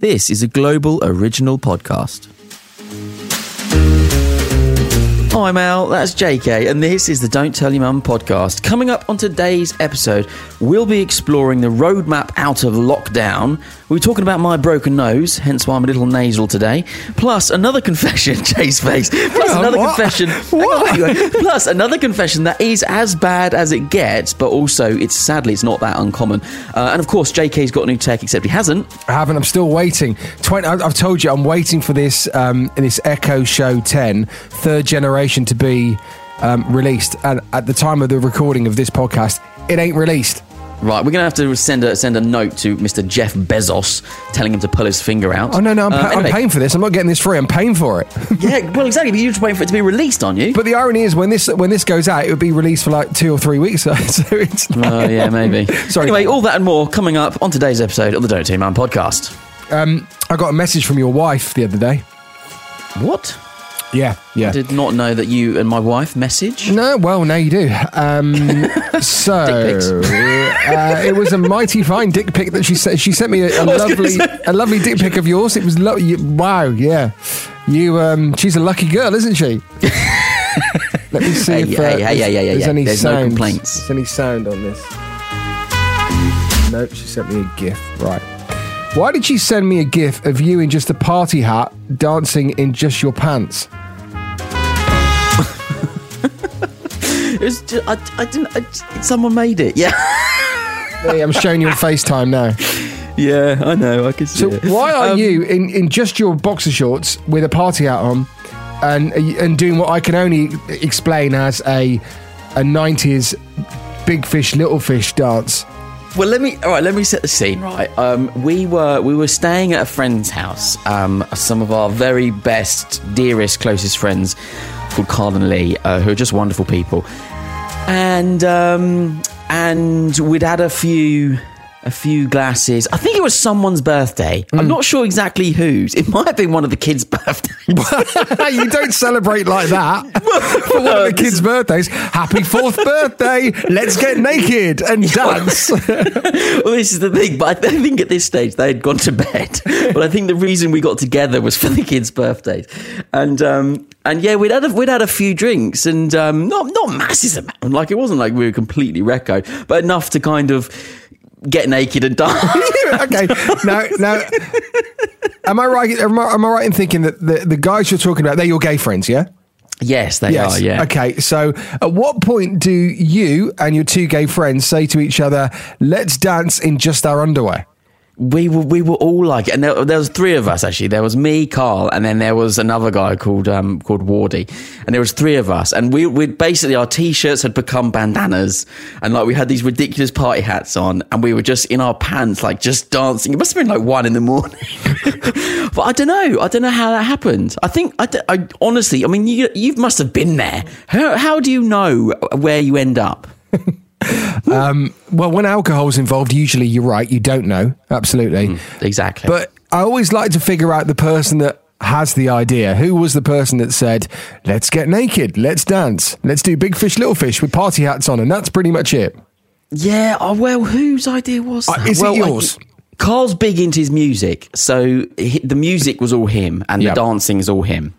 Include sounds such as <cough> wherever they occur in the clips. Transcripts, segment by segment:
This is a global original podcast. Hi, Mel. That's JK, and this is the Don't Tell Your Mum podcast. Coming up on today's episode, we'll be exploring the roadmap out of lockdown. We're talking about my broken nose, hence why I'm a little nasal today. Plus another confession, <laughs> Chase face. Plus another what? confession. <laughs> What? Plus another confession that is as bad as it gets, but also it's sadly it's not that uncommon. Uh, and of course, JK's got new tech, except he hasn't. I haven't. I'm still waiting. 20, I- I've told you I'm waiting for this um, this Echo Show 10 third generation to be um, released. And at the time of the recording of this podcast, it ain't released. Right, we're gonna have to send a send a note to Mr. Jeff Bezos, telling him to pull his finger out. Oh no, no, I'm, Uh, pa- anyway. I'm paying for this. I'm not getting this free. I'm paying for it. <laughs> Yeah, well, exactly. But you're just waiting for it to be released, aren't you? but the irony is, when this when this goes out, it would be released for like two or three weeks. <laughs> So it's like, Oh yeah, maybe. <laughs> Sorry. Anyway, all that and more coming up on today's episode of the Don't Your Man podcast. um, I got a message from your wife the other day. What? Yeah, yeah. I did not know that you and my wife message. No, well, now you do. Um, <laughs> so uh, it was a mighty fine dick pic that she sent. She sent me a, a <laughs> lovely, a lovely dick pic of yours. It was lo- you, wow, yeah. You, um, she's a lucky girl, isn't she? <laughs> Let me see Hey, if uh, hey, there's, yeah, yeah, yeah, there's yeah. any There's no complaints. There's any sound on this? Nope, she sent me a gif. Right. Why did she send me a gif of you in just a party hat dancing in just your pants? <laughs> It was ju- I, I didn't. I, someone made it. Yeah. <laughs> Hey, I'm showing you on FaceTime now. yeah, I know. I can see So it. why are Um, you in, in just your boxer shorts with a party hat on, and and doing what I can only explain as a a nineties big fish little fish dance? Well, let me. All right, let me set the scene. Right, um, we were we were staying at a friend's house. Um, some of our very best, dearest, closest friends, called Carl and Lee, uh, who are just wonderful people, and um, and we'd had a few. A few glasses. I think it was someone's birthday. I'm not sure exactly whose. It might have been one of the kids' <laughs> birthdays. <laughs> you don't celebrate like that <laughs> for one of the kids' birthdays. Happy fourth birthday! Let's get naked and dance. well, this is the thing, but I think at this stage they had gone to bed. but I think the reason we got together was for the kids' birthdays, and um, and yeah, we'd had a, we'd had a few drinks, and um, not not masses amount. Like it wasn't like we were completely recco, but enough to kind of get naked and dance. <laughs> okay, now now. Am I right? Am I, am I right in thinking that the, the guys you're talking about, they're your gay friends, yeah? yes, they are. Yeah. Okay, so at what point do you and your two gay friends say to each other, "Let's dance in just our underwear"? We were we were all like, and there, there was three of us actually. There was me, Carl, and then there was another guy called um, called Wardy, and there was three of us, and we we basically our t-shirts had become bandanas, and like we had these ridiculous party hats on, and we were just in our pants, like just dancing. It must have been like one in the morning, <laughs> but I don't know. I don't know how that happened. I think I, I honestly, I mean, you you must have been there. How how do you know where you end up? <laughs> Well, when alcohol's involved, usually you're right, you don't know. Absolutely. Exactly, But I always like to figure out the person that has the idea. Who was the person that said, let's get naked, let's dance, let's do big fish, little fish with party hats on? And that's pretty much it. Yeah, oh, well, whose idea was Uh, that? is it well, I- yours? Carl's big into his music, so he, the music was all him, and Yep. the dancing is all him.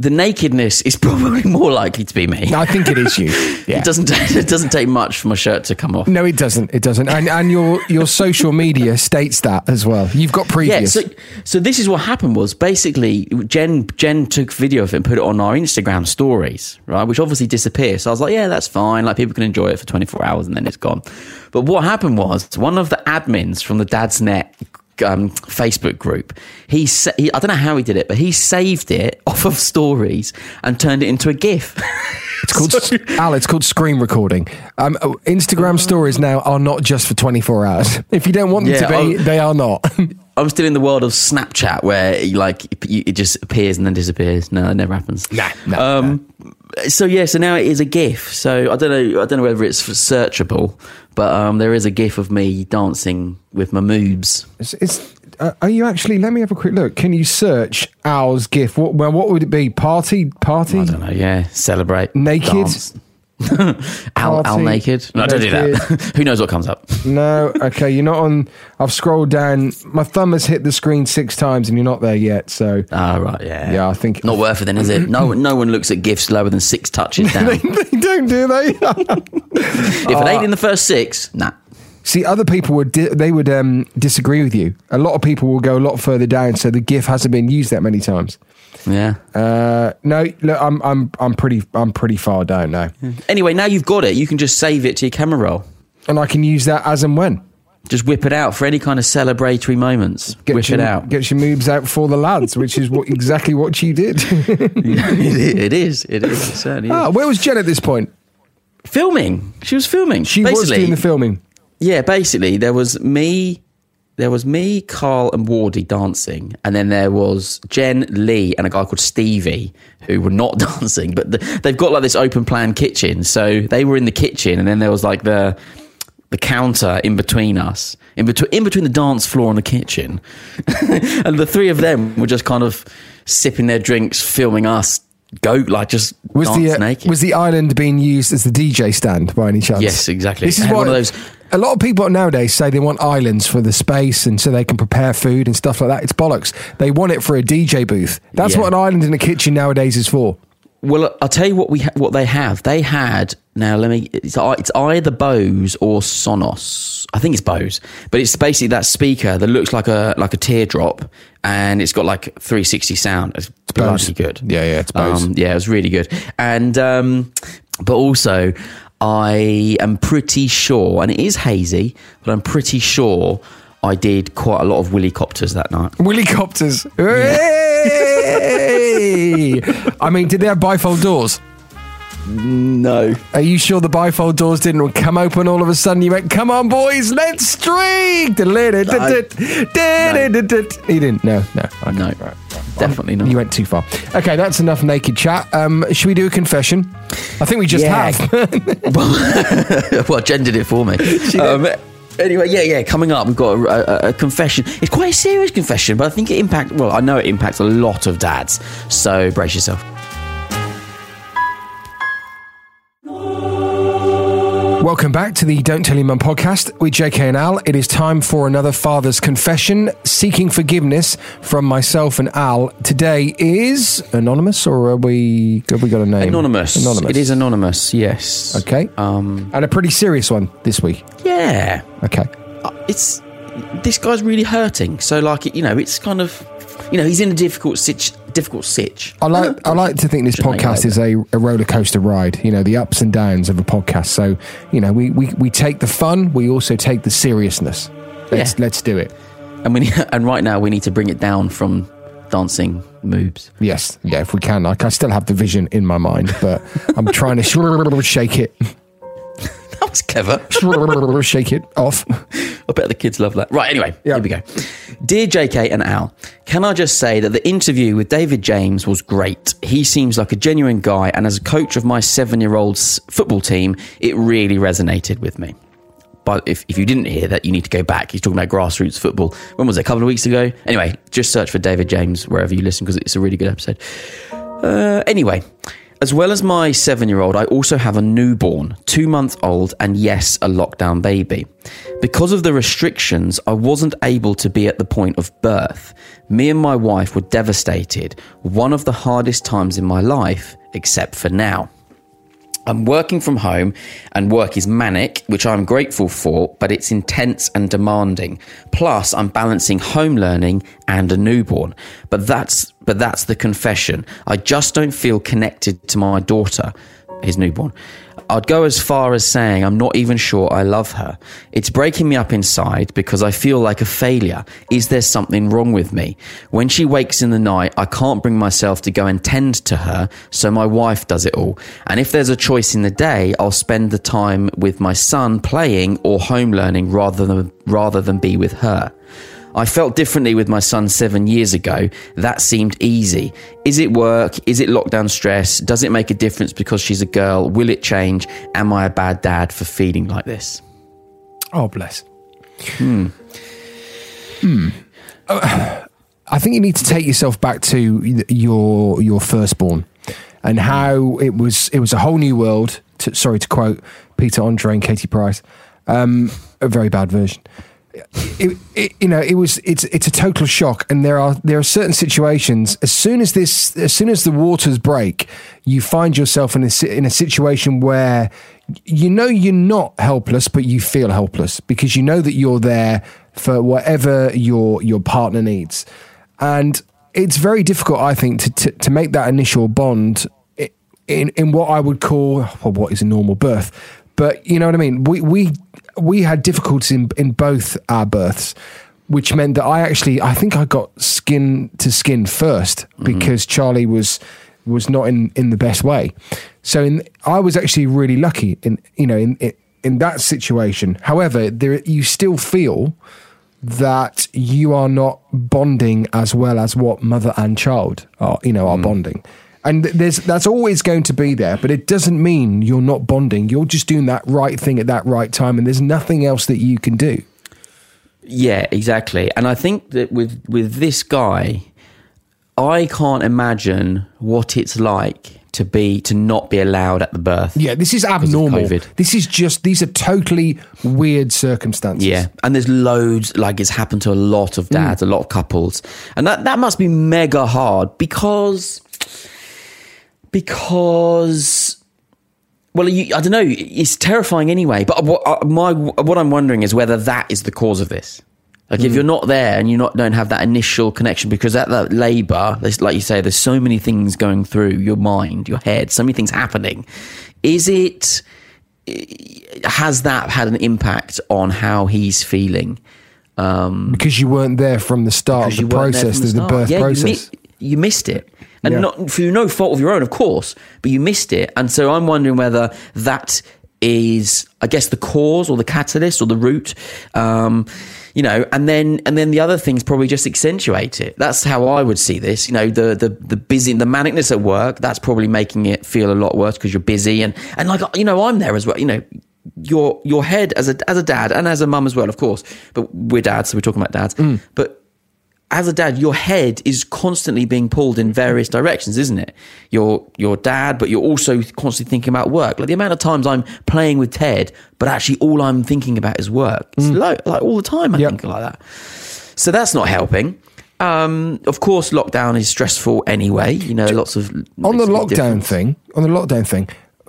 The nakedness is <laughs> probably more likely to be me. I think it is you. <laughs> Yeah. It doesn't. It doesn't take much for my shirt to come off. No, it doesn't. It doesn't. And, and your, your social media states that as well. You've got Yeah, previous. so so this is what happened was basically Jen Jen took video of it and put it on our Instagram stories, right? Which obviously disappeared. So I was like, yeah, that's fine. Like people can enjoy it for 24 hours and then it's gone. But what happened was one of the admins from the Dad's Net um, Facebook group, he, sa- he I don't know how he did it, but he saved it <laughs> off of stories and turned it into a GIF. <laughs> It's called <laughs> Al. It's called screen recording. Um, oh, Instagram stories now are not just for 24 hours. If you don't want them Yeah, to be, oh. they are not. I'm still in the world of Snapchat where like it just appears and then disappears. No, it never happens. Nah, nah, um, So yeah, so now it is a GIF. So I don't know. I don't know whether it's searchable, but um, there is a GIF of me dancing with my moobs. It's, it's uh, are you actually? Let me have a quick look. Can you search Al's GIF? What? Well, what would it be? Party? Party? I don't know. Yeah, celebrate Naked? dance. Al Party, naked. No, don't do that. <laughs> Who knows what comes up? No. Okay, you're not on. I've scrolled down. My thumb has hit the screen six times, and you're not there yet. So Ah, right. Yeah. yeah, I think Not worth it then, is it? No, no one looks at gifts lower than six touches <laughs> down. they, they don't do they? <laughs> If it ain't in the first six, nah. See, other people would di- they would um, disagree with you. A lot of people will go a lot further down, so the GIF hasn't been used that many times. Yeah. Uh, no, look, I'm I'm I'm pretty I'm pretty far down now, Anyway, now you've got it. You can just save it to your camera roll. and I can use that as and when. Just whip it out for any kind of celebratory moments. whip your, it out. Get your moves out for the lads, which is what exactly what you did. <laughs> it is. It is. It certainly is. ah, where was Jen at this point? Filming. She was filming. She was Basically, doing the filming. Yeah, basically there was me, there was me, Carl, and Wardy dancing, and then there was Jen, Lee, and a guy called Stevie who were not <laughs> dancing, but the, they've got like this open plan kitchen, so they were in the kitchen, and then there was like the the counter in between us, in between in between the dance floor and the kitchen, <laughs> and the three of them were just kind of sipping their drinks, filming us. Go like just Was the uh, naked. was the island being used as the DJ stand by any chance? Yes, exactly. This is what one of those- A lot of people nowadays say they want islands for the space and so they can prepare food and stuff like that. It's bollocks. They want it for a DJ booth. That's Yeah. what an island in a kitchen nowadays is for. Well, I'll tell you what we ha- what they have. They had now. Let me. It's, it's either Bose or Sonos. I think it's Bose, but it's basically that speaker that looks like a like a teardrop, and it's got like 360 sound. It's Bose. bloody good. Yeah, yeah, it's Bose. Um, yeah, it was really good. And um, but also, I am pretty sure, and it is hazy, but I'm pretty sure I did quite a lot of willy copters that night. Willy copters. Hey! I mean, did they have bifold doors? No. Are you sure the bifold doors didn't come open all of a sudden? You went, come on, boys, let's streak. He didn't. No, no. Okay, No. Definitely not. You went too far. Okay, that's enough naked chat. Um, should we do a confession? I think we just Yeah. have. <laughs> <laughs> well, Jen did it for me. Um, anyway, yeah, yeah. Coming up, we've got a, a, a confession. It's quite a serious confession, but I think it impacts. Well, I know it impacts a lot of dads. So brace yourself. Welcome back to the Don't Tell Your Mum podcast with JK and Al. It is time for another father's confession, seeking forgiveness from myself and Al. Today is anonymous, or are we? Have we got a name? Anonymous. Anonymous. It is anonymous. Yes. Okay. Um. and a pretty serious one this week. Yeah. Okay. Uh, It's this guy's really hurting. So, like, you know, it's kind of, you know, he's in a difficult sitch. Difficult sitch. I like I like to think this Shouldn't podcast is a, a roller coaster ride. You know the ups and downs of a podcast. So you know we, we, we take the fun, we also take the seriousness. Let's Yeah. let's do it. And we <laughs> and right now we need to bring it down from dancing moves. Yes, yeah, if we can. Like I still have the vision in my mind, but I'm trying to <laughs> shake it, That was clever. shake it off. I bet the kids love that. Right, anyway, Yeah. here we go. Dear JK and Al, can I just say that the interview with David James was great? He seems like a genuine guy, and as a coach of my seven year old's football team, it really resonated with me. But if, if you didn't hear that, you need to go back. He's talking about grassroots football. When was it? A couple of weeks ago? Anyway, just search for David James wherever you listen because it's a really good episode. Uh, anyway, as well as my seven year old, I also have a newborn, two months old, and yes, a lockdown baby. Because of the restrictions, I wasn't able to be at the point of birth. Me and my wife were devastated. One of the hardest times in my life, except for now. I'm working from home and work is manic, which I'm grateful for, but it's intense and demanding. Plus, I'm balancing home learning and a newborn. But that's but that's the confession. I just don't feel connected to my daughter, his newborn. I'd go as far as saying I'm not even sure I love her. It's breaking me up inside because I feel like a failure. Is there something wrong with me? When she wakes in the night, I can't bring myself to go and tend to her, so my wife does it all. And if there's a choice in the day, I'll spend the time with my son playing or home learning rather than rather than be with her. I felt differently with my son seven years ago. That seemed easy. Is it work? Is it lockdown stress? Does it make a difference because she's a girl? Will it change? Am I a bad dad for feeling like this? Oh, bless. Hmm. Hmm. Uh, I think you need to take yourself back to your your firstborn and how it was it was a whole new world. To, sorry to quote Peter Andre and Katie Price, um, a very bad version it, it, you know, it was it's it's a total shock, and there are there are certain situations. As soon as this, as soon as the waters break, you find yourself in a in a situation where you know you're not helpless, but you feel helpless because you know that you're there for whatever your your partner needs, and it's very difficult, I think, to to, to make that initial bond in in what I would call well, what is a normal birth. But you know what I mean. We we we had difficulties in, in both our births, which meant that I actually I think I got skin to skin 1st mm-hmm. because Charlie was was not in, in the best way. So in, I was actually really lucky in you know in, in in that situation. However, there you still feel that you are not bonding as well as what mother and child are you know are mm. bonding and there's that's always going to be there but it doesn't mean you're not bonding. You're just doing that right thing at that right time and there's nothing else that you can do. Yeah exactly. And i think that with with this guy i can't imagine what it's like to be to not be allowed at the birth yeah this is abnormal. This is just these are totally weird circumstances. Yeah and there's loads like it's happened to a lot of dads mm. a lot of couples. And that that must be mega hard because because well, you, I don't know. It's terrifying anyway. But what, uh, my what I'm wondering is whether that is the cause of this. Like mm. if hmm. you're not there and you not don't have that initial connection, because at that labour, like you say, there's so many things going through your mind, your head, so many things happening. Is it? Has that had an impact on how he's feeling? Um, because you weren't there from the start of the process, the, the, birth yeah, process. You, mi- you missed it and yeah. not through no fault of your own, of course, but you missed it. And so I'm wondering whether that is, I guess, the cause or the catalyst or the root. Um, you know, and then and then the other things probably just accentuate it. That's how I would see this. You know, the the the busy, the manicness at work. That's probably making it feel a lot worse because you're busy and and like you know, I'm there as well. You know, your your head as a as a dad and as a mum as well, of course. But we're dads, so we're talking about dads. Mm. But as a dad, your head is constantly being pulled in various directions, isn't it? You're your dad, but you're also constantly thinking about work. Like the amount of times I'm playing with Ted, but actually all I'm thinking about is work. It's mm. like, like, all the time I yep. think like that. So that's not helping. Um, of course, lockdown is stressful anyway. You know, lots of on the lockdown difference. thing. On the lockdown thing,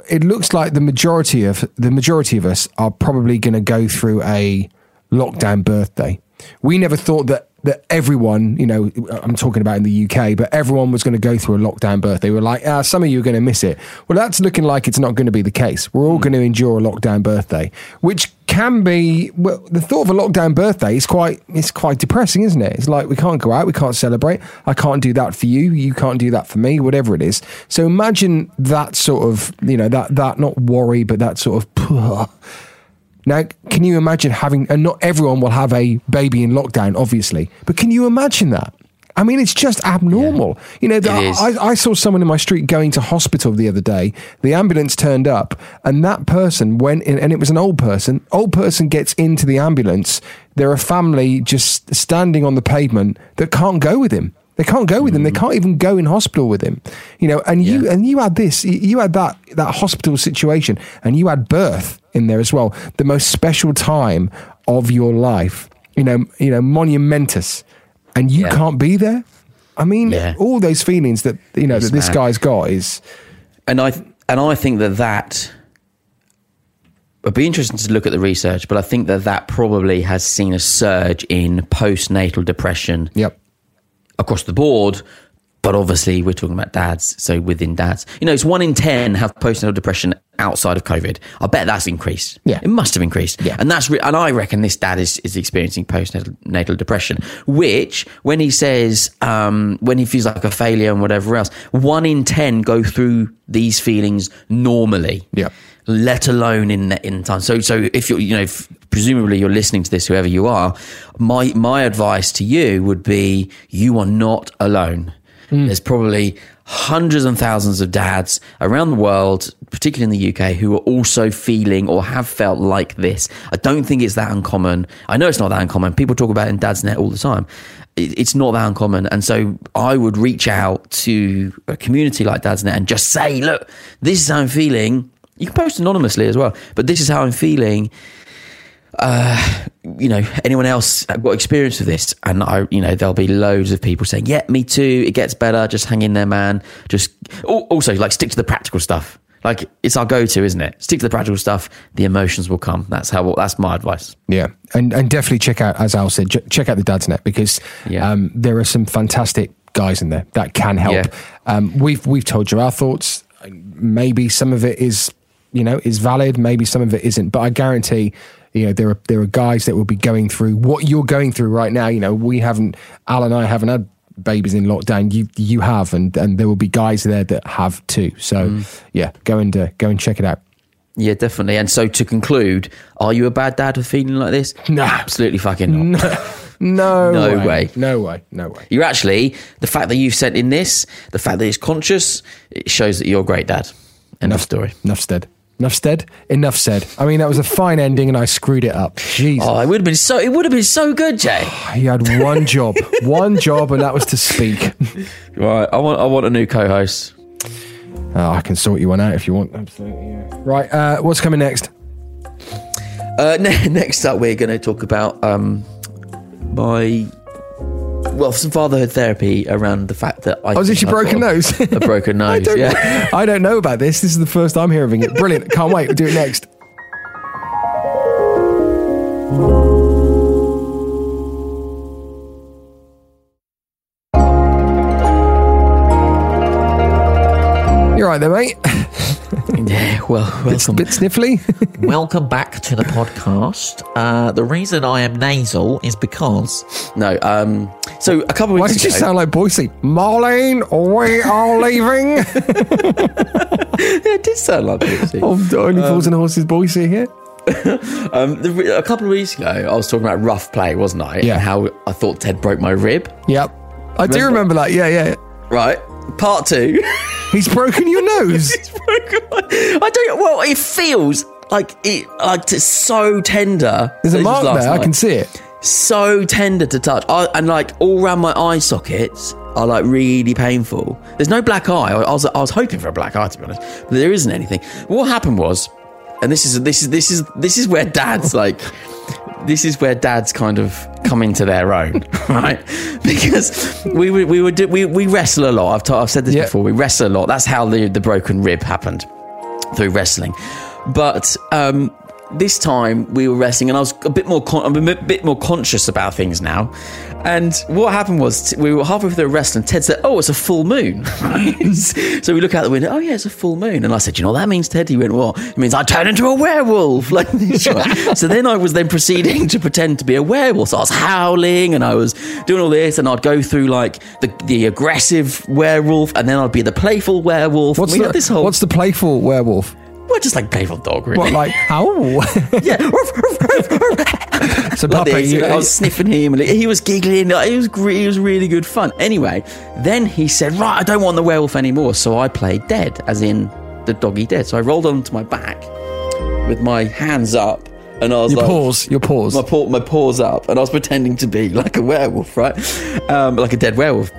it looks like the majority of the majority of us are probably going to go through a lockdown birthday. We never thought that that everyone, you know, I'm talking about in the UK, but everyone was going to go through a lockdown birth. They were like, ah, some of you are going to miss it. Well, that's looking like it's not going to be the case. We're all mm. going to endure a lockdown birthday, which can be well, the thought of a lockdown birthday is quite it's quite depressing, isn't it? It's like we can't go out, we can't celebrate. I can't do that for you, you can't do that for me, whatever it is. So imagine that sort of, you know, that that not worry, but that sort of <laughs> Now, can you imagine having, and not everyone will have a baby in lockdown, obviously, but can you imagine that? I mean, it's just abnormal. Yeah, you know, the, I, I, saw someone in my street going to hospital the other day. The ambulance turned up, and that person went in, and it was an old person. Old person gets into the ambulance. They're a family just standing on the pavement that can't go with him. They can't go with him. They mm. can't even go in hospital with him. You know, and you and you had this, you had that that hospital situation, and you had birth in there as well. The most special time of your life. You know, you know, monumentous, and you yeah. can't be there. I mean, yeah. all those feelings that you know that this mad. guy's got is, and I and I think that that it'd be interesting to look at the research, but I think that that probably has seen a surge in postnatal depression. Yep across the board. But obviously, we're talking about dads. So within dads, you know, it's one in 10 have postnatal depression outside of COVID. I bet that's increased. Yeah. It must have increased. Yeah. And that's, re- and I reckon this dad is, is experiencing postnatal depression, which when he says, um, when he feels like a failure and whatever else, one in 10 go through these feelings normally. Yeah. Let alone in in time. So so if you're you know f- presumably you're listening to this, whoever you are, my my advice to you would be you are not alone. Hmm. There's probably hundreds and thousands of dads around the world, particularly in the UK, who are also feeling or have felt like this. I don't think it's that uncommon. I know it's not that uncommon. People talk about it in Dad's Net all the time. It's not that uncommon. And so I would reach out to a community like Dad's Net and just say, look, this is how I'm feeling. You can post anonymously as well, but this is how I'm feeling you know, anyone else got experience with this? And I, you know, there'll be loads of people saying, yeah, me too. It gets better. Just hang in there, man. Just also like stick to the practical stuff. Like it's our go-to, isn't it? Stick to the practical stuff. The emotions will come. That's how. That's my advice. Yeah, and and definitely check out, as Al said, ch- check out the Dad's Net because Yeah. um, there are some fantastic guys in there that can help. Yeah. Um, we've we've told you our thoughts. Maybe some of it is, you know, is valid. Maybe some of it isn't. But I guarantee, you know, there are there are guys that will be going through what you're going through right now. You know, we haven't. Al and I haven't had babies in lockdown. You you have, and and there will be guys there that have too. So Mm. yeah, go and uh, go and check it out. Yeah, definitely. And so to conclude, are you a bad dad for feeling like this? <laughs> No. absolutely fucking not. <laughs> No, <laughs> No way. No way. No way. You're actually the fact that you've sent in this, the fact that it's conscious, it shows that you're a great dad. Enough story. Enough said. Enough said. Enough said. I mean, that was a fine ending, and I screwed it up. Jeez. Oh, it would have been so. It would have been so good, Jay. <sighs> He had one job, <laughs> one job, and that was to speak. <laughs> Right, I want. I want a new co-host. Uh, I can sort you one out if you want. Absolutely. Yeah. Right. Uh, what's coming next? Uh, <laughs> ne- next up, we're going to talk about um, my well, some fatherhood therapy around the fact that I. Oh, is this think your I've broken nose? <laughs> A broken <laughs> I nose. don't, yeah. <laughs> I don't know about this. This is the first I'm hearing it. Brilliant. Can't wait. We'll do it next. You're right there, mate. Yeah. <laughs> Well, Bit, welcome. bit sniffly. <laughs> Welcome back to the podcast. Uh, the reason I am nasal is because No. Um. So a couple of Why weeks did you ago, sound like Boycie? Marlene, we are leaving. <laughs> yeah, it did sound like this. of Only Fools and Horses Boycie here. Um, the, a couple of weeks ago, I was talking about rough play, wasn't I? Yeah. And how I thought Ted broke my rib. Yep. I do remember that. Yeah, yeah. Right. Part two. He's broken your nose. <laughs> I don't. Well, it feels like it. Like it's so tender. There's a This was mark last there. I night. can see it. so tender to touch, I, and like all around my eye sockets are like really painful. There's no black eye. I, I was I was hoping for a black eye to be honest, but there isn't anything. What happened was, and this is this is this is this is where <laughs> dads like. This is where dads kind of come into their own, <laughs> right? Because we would we do, we we wrestle a lot. I've, t- I've said this Yeah. before. We wrestle a lot. That's how the the broken rib happened through wrestling. But um, this time we were wrestling, and I was a bit more con- I'm a bit more conscious about things now. And what happened was t- we were halfway through the wrestling. Ted said, "Oh, it's a full moon." <laughs> so we look out the window. Oh yeah, it's a full moon. And I said, "You know what that means, Ted?" He went, "What?" It means I turn into a werewolf. <laughs> Like this. so then I was then proceeding to pretend to be a werewolf. So I was howling and I was doing all this, and I'd go through like the the aggressive werewolf, and then I'd be the playful werewolf. What's the this whole What's the playful werewolf? Well, just like playful dog, really. What like ow? <laughs> yeah. so Like Papa, this, you, I was sniffing him, and he was giggling. It was it was really good fun. Anyway, then he said, "Right, I don't want the werewolf anymore." So I played dead, as in the doggy dead. So I rolled onto my back with my hands up, and I was your like, paws, your paws. my paw, my paws up, and I was pretending to be like a werewolf, right? Um, like a dead werewolf.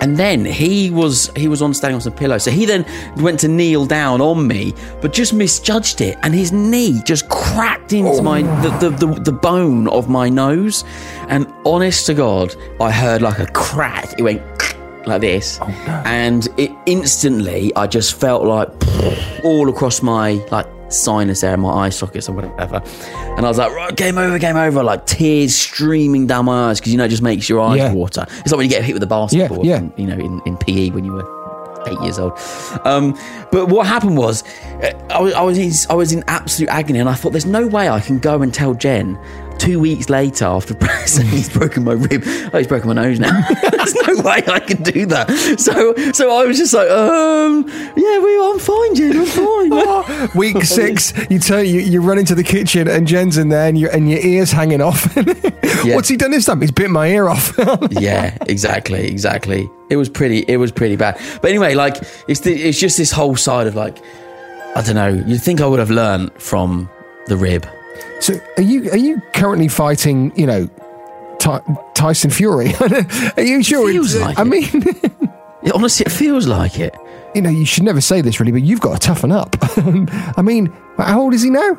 And then he was he was on standing on some pillows. So he then went to kneel down on me, but just misjudged it, and his knee just cracked into oh. my the, the, the, the bone of my nose. And honest to God, I heard like a crack. It went <clears throat> like this, oh, and it instantly I just felt like <sniffs> all across my like sinus area, my eye sockets or whatever. And I was like, right, game over, game over. Like tears streaming down my eyes because you know it just makes your eyes Yeah. water. It's like when you get hit with a basketball, yeah. in- you know, in, in PE when you were eight years old. Um, but what happened was, uh, I was, I was in, I was in absolute agony, and I thought, there's no way I can go and tell Jen two weeks later, after <laughs> saying he's broken my rib, oh, he's broken my nose now. <laughs> There's no way I can do that. So, so I was just like, um, yeah, well, I'm fine, Jen. I'm fine. <laughs> Week six, you turn, you, you run into the kitchen and Jen's in there and, you, and your ear's hanging off. Yeah. What's he done this time? He's bit my ear off. yeah, exactly, exactly. It was pretty. It was pretty bad. But anyway, like it's the, it's just this whole side of like, I don't know. You'd think I would have learned from the rib. So, are you are you currently fighting? You know, Ty- Tyson Fury? <laughs> are you sure? feels it's- like I it. mean, <laughs> It, honestly, it feels like it. you know, you should never say this really, but you've got to toughen up. <laughs> I mean, how old is he now?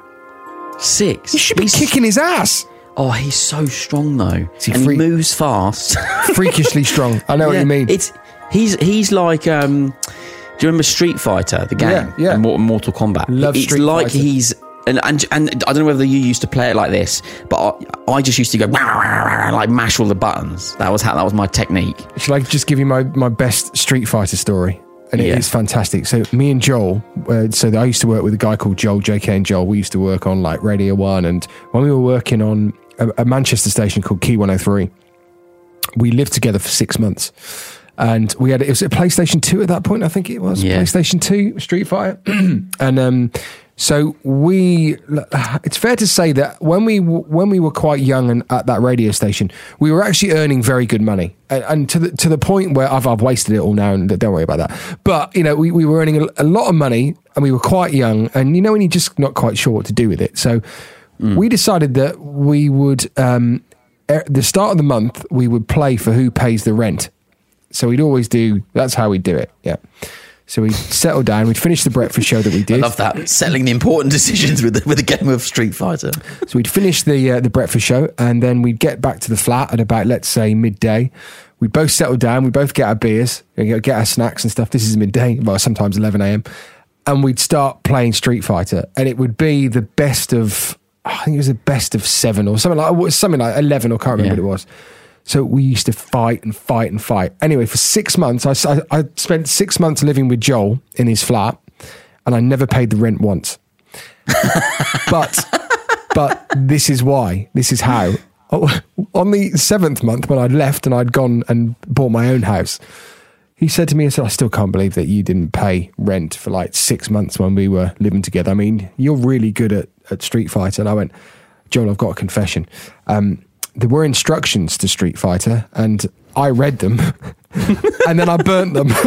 Six. You should be He's- kicking his ass. Oh, he's so strong though, he and free- he moves fast. Freakishly strong. I know what you mean. It's he's he's like um. Do you remember Street Fighter, the game? Yeah, yeah. And Mortal Kombat. Love it's Street like Fighter. he's. And, and and I don't know whether you used to play it like this, but I, I just used to go like mash all the buttons. That was how that was my technique. Shall I just give you my, my best Street Fighter story? And it is Yeah. fantastic. So me and Joel, uh, so I used to work with a guy called Joel, JK and Joel. We used to work on like Radio 1. And when we were working on a, a Manchester station called Key 103, we lived together for six months. And we had, it was a PlayStation 2 at that point, I think it was. Yeah. PlayStation 2, Street Fighter. <clears throat> and um, so we, it's fair to say that when we when we were quite young and at that radio station, we were actually earning very good money, and, and to the to the point where I've I've wasted it all now, and don't worry about that. But you know, we, we were earning a, a lot of money, and we were quite young, and you know, when you're just not quite sure what to do with it, so we decided that we would. Um, at the start of the month, we would play for who pays the rent. So we'd always do. That's how we'd do it. Yeah. So we settled down. We'd finish the breakfast show that we did. I love that settling the important <laughs> decisions with the, with a game of Street Fighter. So we'd finish the uh, the breakfast show, and then we'd get back to the flat at about let's say midday. We'd both settle down. We'd both get our beers, and get get our snacks and stuff. This is midday, well sometimes eleven a.m. And we'd start playing Street Fighter, and it would be the best of. I think it was the best of seven or something like something like eleven, or can't remember Yeah. what it was. So we used to fight and fight and fight. Anyway, for six months, I, I, I spent six months living with Joel in his flat, and I never paid the rent once. <laughs> but but this is why. This is how. Oh, On the seventh month, when I'd left and I'd gone and bought my own house, he said to me, "I said I still can't believe that you didn't pay rent for like six months when we were living together. I mean, you're really good at, at Street Fighter." And I went, "Joel, I've got a confession. Um, there were instructions to Street Fighter, and I read them, <laughs> and then I burnt them." <laughs>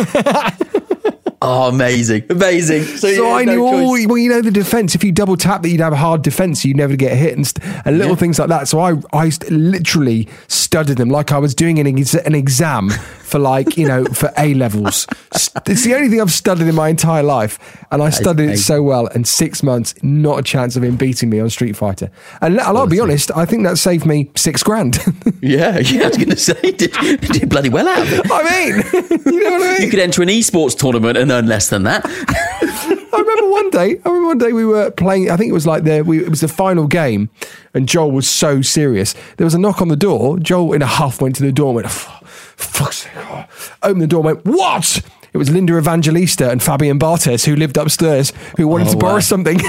Oh, amazing, amazing. So, So yeah, I no knew all. choice. Well, you know the defense. If you double tap, that you'd have a hard defense, so you'd never get hit, and, st- and little Yeah. things like that. So I, I literally studied them like I was doing an, ex- an exam for like you know for A levels. It's the only thing I've studied in my entire life, and I studied it so well. And six months, not a chance of him beating me on Street Fighter. And I'll be honest, I think that saved me six grand. <laughs> Yeah, <laughs> yeah. I was going to say, <laughs> did, did bloody well out of it. I mean, you know what I mean? You could enter an esports tournament and earn less than that. I remember one day. I remember one day we were playing. I think it was like the we, it was the final game, and Joel was so serious. There was a knock on the door. Joel, in a huff, went to the door and went, "F- "Fuck's sake!" oh." Opened the door, and went, "What?" It was Linda Evangelista and Fabien Barthez who lived upstairs who wanted Oh, to borrow wow. something. <laughs>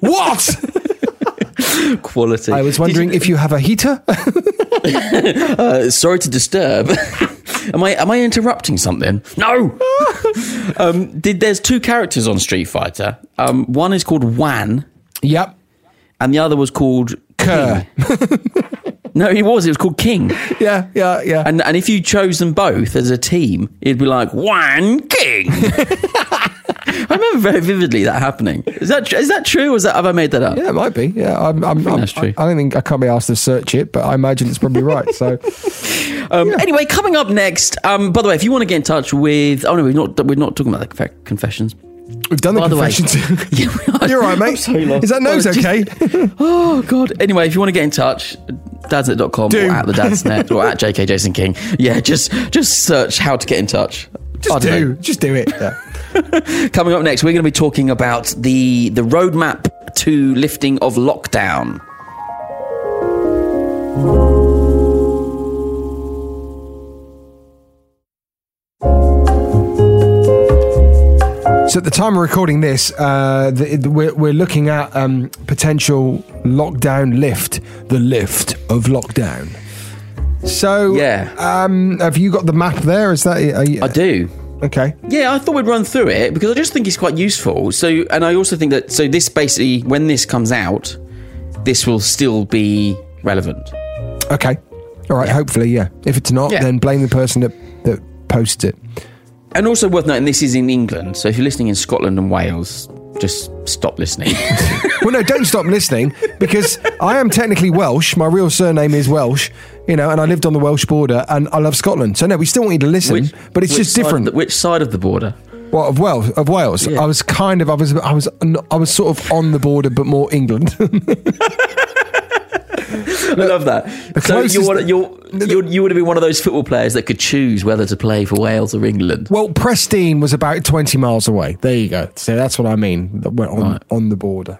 what? Quality. I was wondering if you have a heater. <laughs> Uh, sorry to disturb. <laughs> am I am I interrupting something? No. um, did there's two characters on Street Fighter? Um, one is called Wan, yep. and the other was called Kerr. No, he was. It was called King. <laughs> Yeah, yeah, yeah. And and if you chose them both as a team, it'd be like one King. <laughs> I remember very vividly that happening. Is that is that true? Or is that have I made that up? yeah, it might be. Yeah, I'm, I'm, I'm, that's true. I, I don't think I can't be asked to search it, but I imagine it's probably right. So, <laughs> Um, Anyway, coming up next. Um, by the way, if you want to get in touch with, oh no, we're not. We're not talking about the confe- confessions. we've done the By the confessions. Yeah, are. You're right, mate. So. Is that nose okay? Oh god. Anyway, if you want to get in touch, dadsnet.com Do. or at the dadsnet or at JK Jason King. Yeah, just just search how to get in touch. Just don't know. Just do it. Yeah. <laughs> Coming up next, we're going to be talking about the the roadmap to lifting of lockdown. So at the time of recording this, uh, the, the- we're, we're looking at um, potential lockdown lift, the lift of lockdown. So Yeah. um, have you got the map there? Is that you, I do. okay? Yeah, I thought we'd run through it because I just think it's quite useful. So, and I also think that so this basically, when this comes out, this will still be relevant. Okay, all right. Hopefully, yeah. If it's not, Yeah. then blame the person that that posts it. And also worth noting, this is in England. So if you're listening in Scotland and Wales, just stop listening. <laughs> Well, no, don't stop listening because I am technically Welsh. My real surname is Welsh, you know, and I lived on the Welsh border, and I love Scotland. So no, we still want you to listen, Which- but it's just different. the- which side of the border? Well, of Wales? Of Wales, Yeah. I was kind of, I was, I was, I was sort of on the border, but more England. <laughs> I love that. so you're, you're, you would have been one of those football players that could choose whether to play for Wales or England. well, Presteigne was about twenty miles away. There you go. So that's what I mean. that We're on Right. on the border.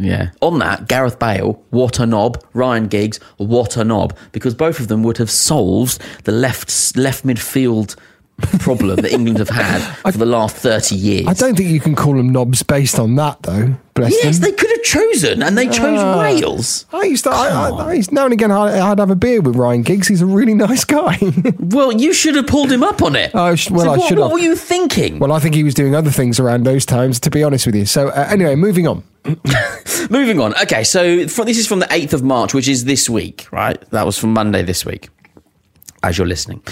Yeah. On that, Gareth Bale, what a knob. Ryan Giggs, what a knob. Because both of them would have solved the left left midfield problem that England have had <laughs> for the last 30 years. I don't think you can call them knobs based on that, though. Bless Yes, them. they could have chosen, and they chose Ah. Wales. I used to. I, I, I used, now and again, I, I'd have a beer with Ryan Giggs. He's a really nice guy. <laughs> Well, you should have pulled him up on it. I sh- well, So I should What have. were you thinking? well, I think he was doing other things around those times, to be honest with you. So, uh, anyway, moving on. <laughs> Moving on. Okay, so fr this is from the 8th of March, which is this week, right? That was from Monday this week. As you're listening.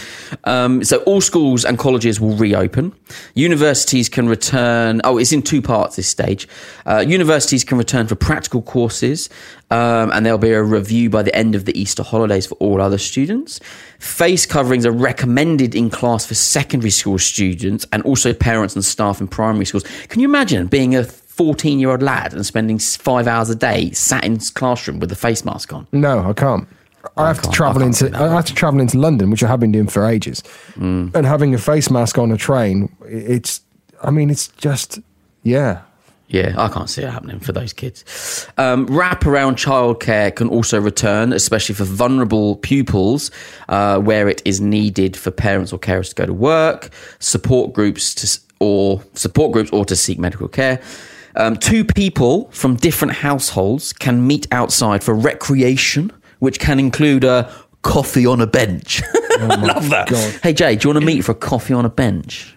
Um, so, all schools and colleges will reopen. Universities can return. Oh, it's in two parts this stage. Uh, universities can return for practical courses, um, and there'll be a review by the end of the Easter holidays for all other students. Face coverings are recommended in class for secondary school students and also parents and staff in primary schools. Can you imagine being a 14 year old lad and spending five hours a day sat in classroom with a face mask on? No, I can't. I have to travel I into. I have to travel into London, which I have been doing for ages. Mm. And having a face mask on a train, it's. I mean, it's just. Yeah. Yeah, I can't see it happening for those kids. Um, wraparound childcare can also return, especially for vulnerable pupils, uh, where it is needed for parents or carers to go to work, support groups to, or support groups or to seek medical care. Um, two people from different households can meet outside for recreation, which can include a coffee on a bench. <laughs> I love that. God. Hey Jay, do you want to meet for a coffee on a bench?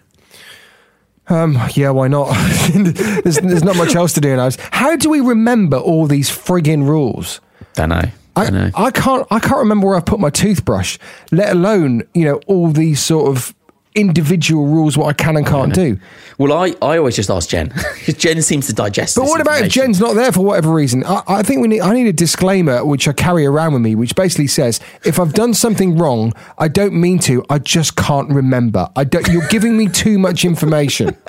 Um, yeah, why not? <laughs> there's, there's not much else to do in ours. How do we remember all these frigging rules? Don't know. I, Don't know. I can't. I can't remember where I've put my toothbrush. Let alone, you know, all these sort of individual rules what I can and can't do. Well, I, I always just ask Jen. <laughs> Jen seems to digest. But what about if. Jen's not there for whatever reason? I, I think we need. I need a disclaimer which I carry around with me, which basically says if I've done something wrong, I don't mean to. I just can't remember. I don't. You're giving me too much information. <laughs>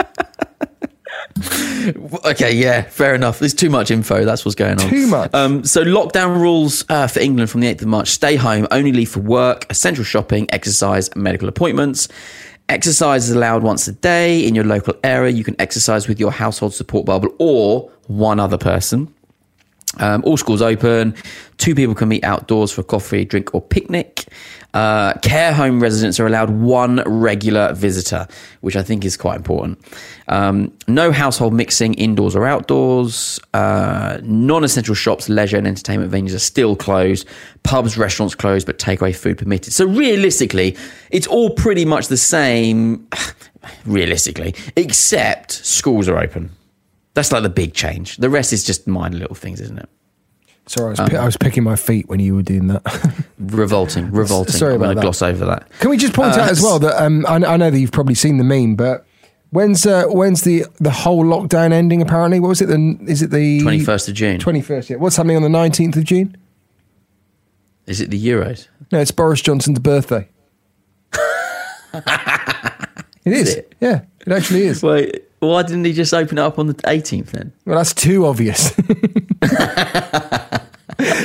Okay, yeah, fair enough. There's too much info. That's what's going on. Too much. Um, so lockdown rules uh, for England from the 8th of March: stay home, only leave for work, essential shopping, exercise, and medical appointments. Exercise is allowed once a day in your local area. You can exercise with your household support bubble or one other person. Um, all schools open. Two people can meet outdoors for coffee, drink, or picnic. Uh, care home residents are allowed one regular visitor, which I think is quite important. Um, no household mixing indoors or outdoors. Uh, non essential shops, leisure, and entertainment venues are still closed. Pubs, restaurants closed, but takeaway food permitted. So, realistically, it's all pretty much the same, <sighs> realistically, except schools are open. That's like the big change. The rest is just minor little things, isn't it? Sorry, I was, pi- was picking my feet when you were doing that. <laughs> Revolting, revolting. sorry I'm about that. gloss over that. Can we just point Uh, out as well that um, I, I know that you've probably seen the meme, but when's uh, when's the the whole lockdown ending? Apparently, what was it? The is it the 21st of June. Twenty first. Yeah. What's happening on the nineteenth of June? Is it the Euros? No, it's Boris Johnson's birthday. <laughs> it is. it? Yeah, it actually is. Wait, why didn't he just open it up on the 18th then? Well, that's too obvious. <laughs>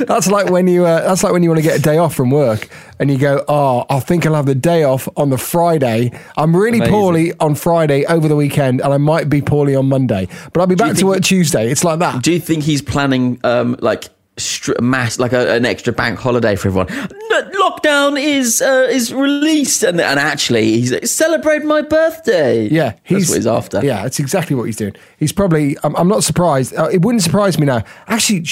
that's like when you uh, that's like when you want to get a day off from work and you go, "Oh, I think I'll have the day off on the Friday. I'm really Amazing. poorly on Friday over the weekend, and I might be poorly on Monday, but I'll be back to think work Tuesday." It's like that. Do you think he's planning um, like str- mass like a, an extra bank holiday for everyone. Lockdown is uh, is released, and and actually he's like, celebrate my birthday. Yeah, that's what he's after. Yeah, that's exactly what he's doing. He's probably. I'm, I'm not surprised. Uh, it wouldn't surprise me now. Actually,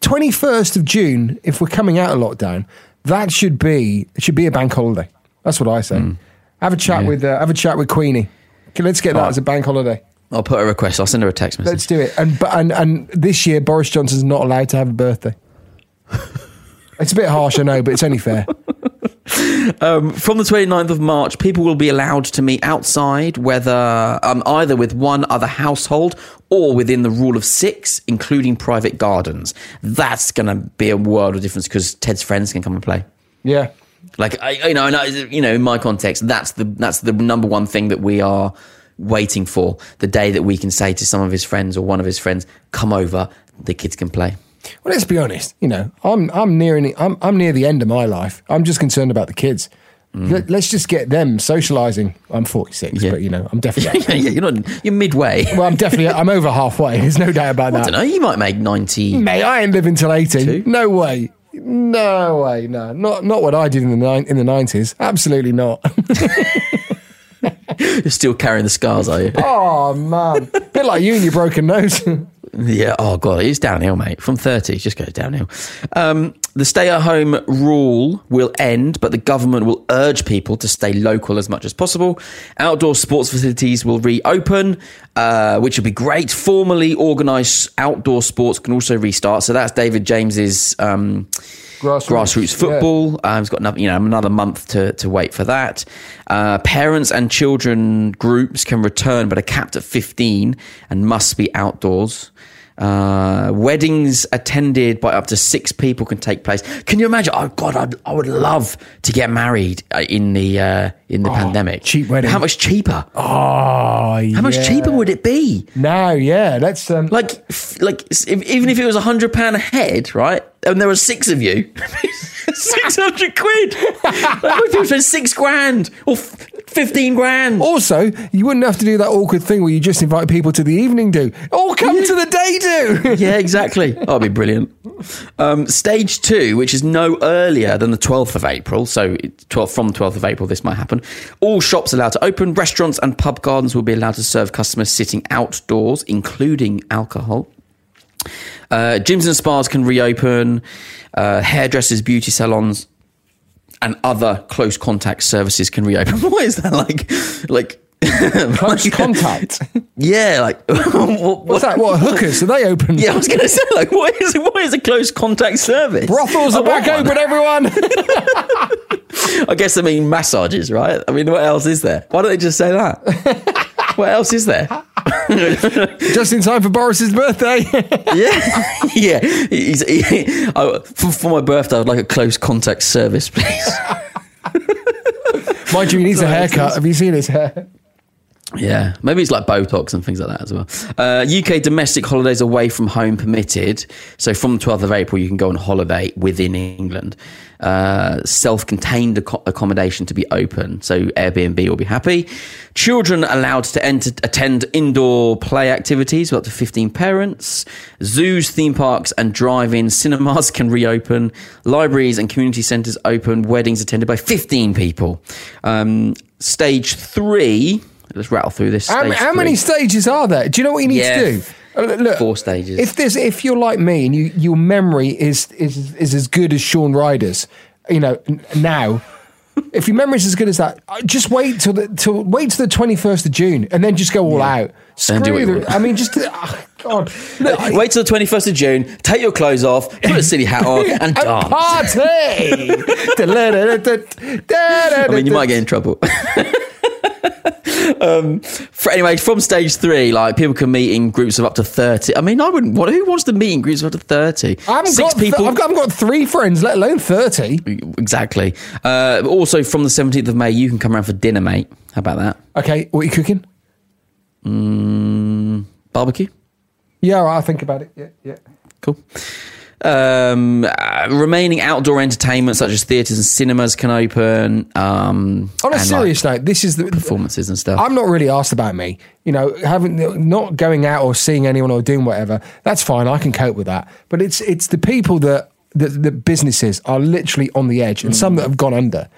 twenty first of June, if we're coming out of lockdown, that should be it should be a bank holiday. That's what I say. Have a chat. Yeah. with uh, have a chat with Queenie. Okay, let's get that Alright. as a bank holiday. I'll put a request. I'll send her a text message. Let's do it. And but and and this year Boris Johnson's not allowed to have a birthday. <laughs> it's a bit harsh, I know, but it's only fair. Um, from the 29th of March, people will be allowed to meet outside, whether um, either with one other household or within the rule of six, including private gardens. That's going to be a world of difference because Ted's friends can come and play. Yeah. Like I, you know, and I, you know, in my context, that's the that's the number one thing that we are waiting for. The day that we can say to some of his friends or one of his friends, "Come over, the kids can play." Well, let's be honest. You know, I'm I'm nearing I'm I'm near the end of my life. I'm just concerned about the kids. Let, us just get them socialising. I'm 46, Mm. Yeah. but you know, I'm definitely. <laughs> yeah, you're not. You're midway. well, I'm definitely. I'm over halfway. <laughs> There's no doubt about that. I don't know. You might make ninety. Mate, I ain't living till 80. Two? No way. No way. No, not not what I did in the nine, in the 90s. Absolutely not. <laughs> <laughs> You're still carrying the scars, are you? <laughs> oh man, bit like you and your broken nose. <laughs> Yeah. Oh god, it's downhill, mate. From thirty, it just goes downhill. Um, the stay-at-home rule will end, but the government will urge people to stay local as much as possible. Outdoor sports facilities will reopen, uh, which will be great. Formally organised outdoor sports can also restart. So that's David James's. Um, Grassroots, grassroots yeah. football. Um, he's got another, you know, another month to, to wait for that. Uh, parents and children groups can return, but are capped at 15 and must be outdoors. Uh, weddings attended by up to six people can take place. Can you imagine? Oh God, I'd, I would love to get married uh, in the uh, in the pandemic. Oh, cheap wedding. How much cheaper? Oh, How much cheaper would it be? No, yeah. Let's. Um, Like, f- like if, even if it was a hundred pound a head, right? And there were six of you, <laughs> six hundred quid. like, what if you spend six grand or f- fifteen grand? also, you wouldn't have to do that awkward thing where you just invite people to the evening do. All come to the day do. <laughs> yeah, exactly. That'd be brilliant. Um, stage two, which is no earlier than the 12th of April, so it- 12, from the 12th of April, this might happen. All shops allowed to open. Restaurants and pub gardens will be allowed to serve customers sitting outdoors, including alcohol. Uh, gyms and spas can reopen. Uh, hairdressers, beauty salons, and other close contact services can reopen. <laughs> What is that like? Like <laughs> Close like- contact. <laughs> Yeah, like what, What's that? What hookers? Are they open? yeah, I was going to say, like, what is what is a close contact service? Brothels are back one. open, everyone. I guess I mean massages, right? I mean, what else is there? Why don't they just say that? what else is there? <laughs> Just in time for Boris's birthday. <laughs> Yeah, yeah. He's, he, I, for, for my birthday, I'd like a close contact service, please. <laughs> Mind you, he needs a haircut. Have you seen his hair? Yeah, maybe it's like Botox and things like that as well. Uh, UK domestic holidays away from home permitted. So from the 12th of April, you can go on holiday within England. Uh, self-contained acco- accommodation to be open. So Airbnb will be happy. Children allowed to enter, attend indoor play activities with up to 15 parents. Zoos, theme parks and drive-in cinemas <laughs> can reopen. Libraries and community centres open. Weddings attended by 15 people. Um, stage three... Let's rattle through this. How, how many stages are there? Do you know what you need Yeah. to do? Uh, Look, Four stages. If there's, if you're like me and you, your memory is is is as good as Shaun Ryder's, you know, now. If your memory is as good as that, uh, just wait till the till wait till the twenty first of June, and then just go all out. Screw the- I mean, just oh, God, Look, I- Wait till the 21st of June, take your clothes off, put a silly hat on, <laughs> and and dance. party. <laughs> I mean, you might get in trouble. <laughs> um, for, anyway, from stage three, like people can meet in groups of up to 30. I mean, I wouldn't want, who wants to meet in groups of up to 30? I haven't Six got th- people. I've, got, I've got three friends, let alone thirty. exactly. Uh, also, from the 17th of May, you can come around for dinner, mate. How about that? Okay, what are you cooking? Barbecue? Yeah, right, I'll think about it. Yeah, yeah. Cool. Um, uh, remaining outdoor entertainment such as theatres and cinemas can open. Um, On a and, serious like, note, this is the performances and stuff. I'm not really asked about me. You know, having not going out or seeing anyone or doing whatever. That's fine. I can cope with that. But it's it's the people that the, the businesses are literally on the edge, and some that have gone under.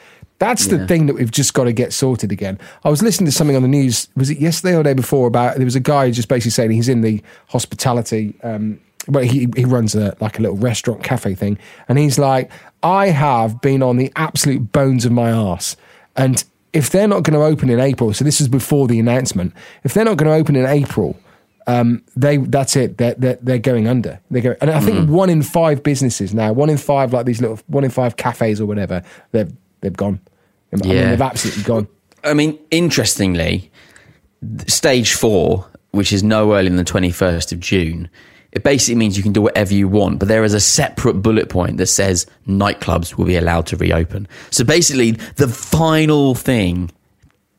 That's the thing that we've just got to get sorted again. I was listening to something on the news. Was it yesterday or the day before? About there was a guy just basically saying he's in the hospitality. Um, well, he he runs a like a little restaurant cafe thing, and he's like, I have been on the absolute bones of my arse, and if they're not going to open in April, so this is before the announcement. If they're not going to open in April, um, they that's it. They're, they're they're going under. They go, and I think one in five businesses now, one in five like these little, one in five cafes or whatever, they've they've gone. I mean, Yeah. they've absolutely gone. I mean, interestingly, stage four, which is no earlier than the 21st of June, it basically means you can do whatever you want, but there is a separate bullet point that says nightclubs will be allowed to reopen. So basically, the final thing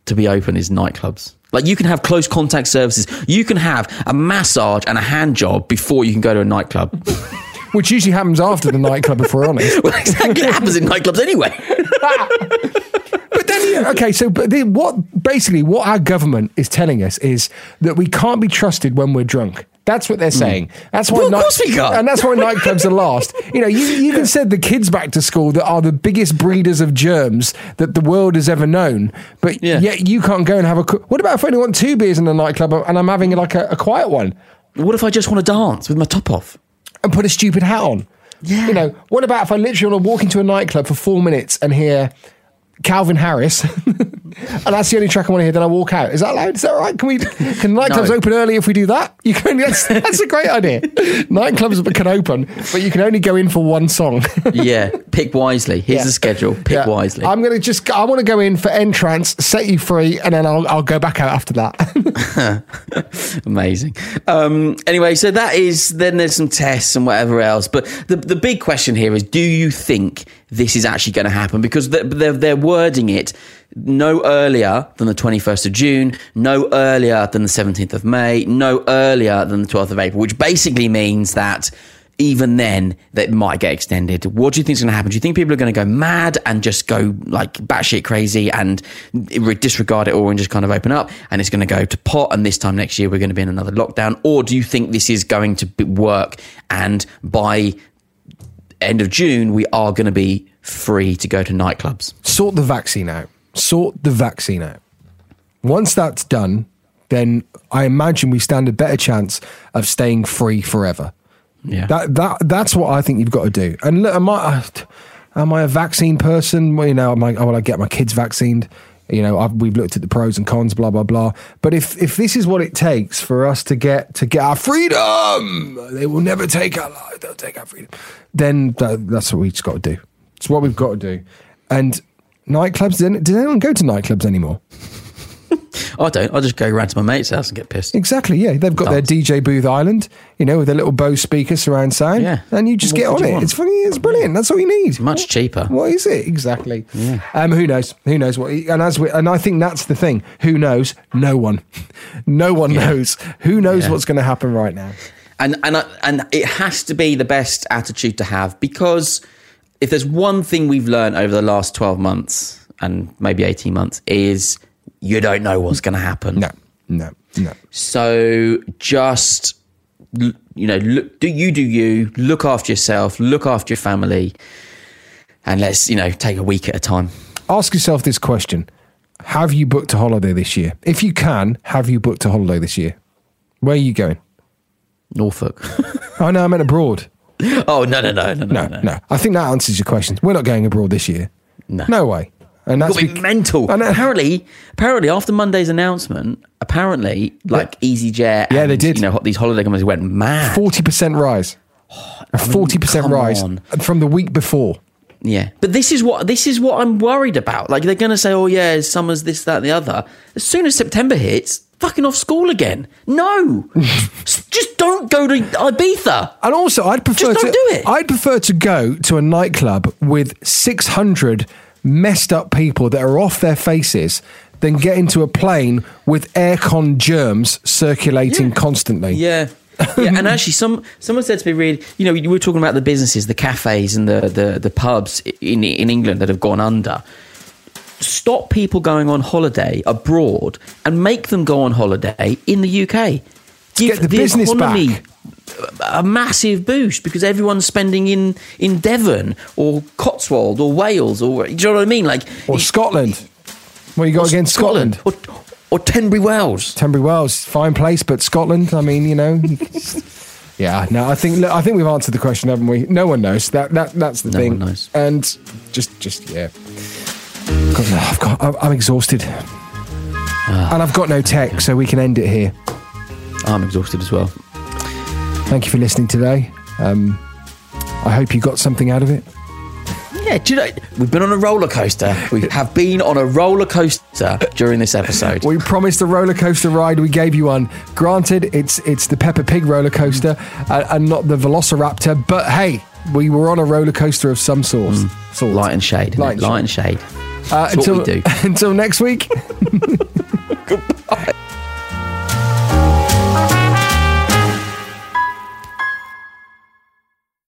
to be open is nightclubs. Like you can have close contact services, you can have a massage and a hand job before you can go to a nightclub. <laughs> Which usually happens after the nightclub, if we're <laughs> honest. well, exactly, it happens in nightclubs anyway. <laughs> But then, okay, so but the, what basically what our government is telling us is that we can't be trusted when we're drunk. That's what they're hmm. saying. That's why, Well, of course we can't. and that's why nightclubs are last. <laughs> You know, you you can send the kids back to school that are the biggest breeders of germs that the world has ever known, but Yeah. yet you can't go and have a. co- What about if I only want two beers in a nightclub and I'm having like a, a quiet one? what if I just want to dance with my top off? and put a stupid hat on. Yeah. You know, what about if I literally want to walk into a nightclub for four minutes and hear Calvin Harris, <laughs> and that's the only track I want to hear, then I walk out. Is that allowed? Is that right? Can we? Can nightclubs No. open early if we do that? You can. That's, that's a great idea. Nightclubs can open, but you can only go in for one song. <laughs> yeah, pick wisely. Here's Yeah. the schedule. Pick Yeah. wisely. I'm gonna just. I want to go in for N-Trance, set you free, and then I'll I'll go back out after that. <laughs> Amazing. Um, anyway, so that is then there's some tests and whatever else. But the the big question here is: Do you think this is actually going to happen? Because they're, they're they're wording it no earlier than the 21st of June, no earlier than the 17th of May, no earlier than the 12th of April, which basically means that. Even then, that might get extended. What do you think is going to happen? Do you think people are going to go mad and just go like batshit crazy and disregard it all and just kind of open up? And it's going to go to pot, and this time next year we're going to be in another lockdown? Or do you think this is going to work and by end of June we are going to be free to go to nightclubs? sort the vaccine out. Sort the vaccine out. Once that's done, then I imagine we stand a better chance of staying free forever. Yeah. That that that's what I think you've got to do. And look, am I uh, am I a vaccine person? Well, you know, am I, will I get my kids vaccinated? You know, I've, we've looked at the pros and cons, blah blah blah. But if if this is what it takes for us to get to get our freedom, they will never take our life. They'll take our freedom. Then that, that's what we've just got to do. It's what we've got to do. And nightclubs. Did anyone go to nightclubs anymore? <laughs> I don't. I just go round to my mate's house and get pissed. Exactly. Yeah, they've got their DJ booth island, you know, with their little Bose speaker surround sound. Yeah. and you just What get on it. want? It's funny. It's brilliant. That's all you need. Much cheaper. What is it exactly? Um, who knows? Who knows what? And as we, and I think that's the thing. Who knows? No one. <laughs> no one knows. Who knows Yeah. what's going to happen right now? and and I- and it has to be the best attitude to have because if there's one thing we've learned over the last 12 months and maybe 18 months is you don't know what's going to happen No, no, no. so just you know look, do you do you look after yourself look after your family and let's you know take a week at a time Ask yourself this question: Have you booked a holiday this year? If you can, have you booked a holiday this year? Where are you going? norfolk <laughs> Oh no, I meant abroad. <laughs> oh no no no no No, no, no. I think that answers your question. We're not going abroad this year. No. no way. And that's Got me bec- mental. And, apparently, apparently, after Monday's announcement, apparently, like EasyJet, Yeah, and, they did. You know, these holiday companies went mad. forty percent rise. A <sighs> forty percent come rise on. from the week before. Yeah, but this is what this is what I'm worried about. Like they're going to say, "Oh yeah, summer's this, that, and the other." As soon as September hits, fucking off school again. No, <laughs> just don't go to Ibiza. And also, I'd prefer Just to do it. I'd prefer to go to a nightclub with six hundred messed up people that are off their faces than get into a plane with aircon germs circulating Yeah. constantly. Yeah, <laughs> yeah, and actually, some someone said to me, "Really, you know, you were talking about the businesses, the cafes, and the the, the pubs in in England that have gone under." Stop people going on holiday abroad and make them go on holiday in the UK. Give get the business back. a massive boost because everyone's spending in in Devon or Cotswold or Wales or do you know what I mean? Like Or Scotland. What you got against Scotland? or or Tenbury Wells. Tenbury Wells, fine place, but Scotland. I mean, you know. <laughs> yeah, no, I think look, I think we've answered the question, haven't we? No one knows. That that that's the No thing. one knows. And just just yeah. I've got, I'm- I'm exhausted, Ah. and I've got no tech, so we can end it here. I'm exhausted as well. Thank you for listening today. Um, I hope you got something out of it. Yeah, do you know we've been on a roller coaster. We <laughs> have been on a roller coaster during this episode. We promised a roller coaster ride. We gave you one. Granted, it's it's the Peppa Pig roller coaster uh, and not the Velociraptor. But hey, we were on a roller coaster of some sort. sort. Light and shade. Light Light, and Light and shade. Uh, until <laughs> until next week. <laughs>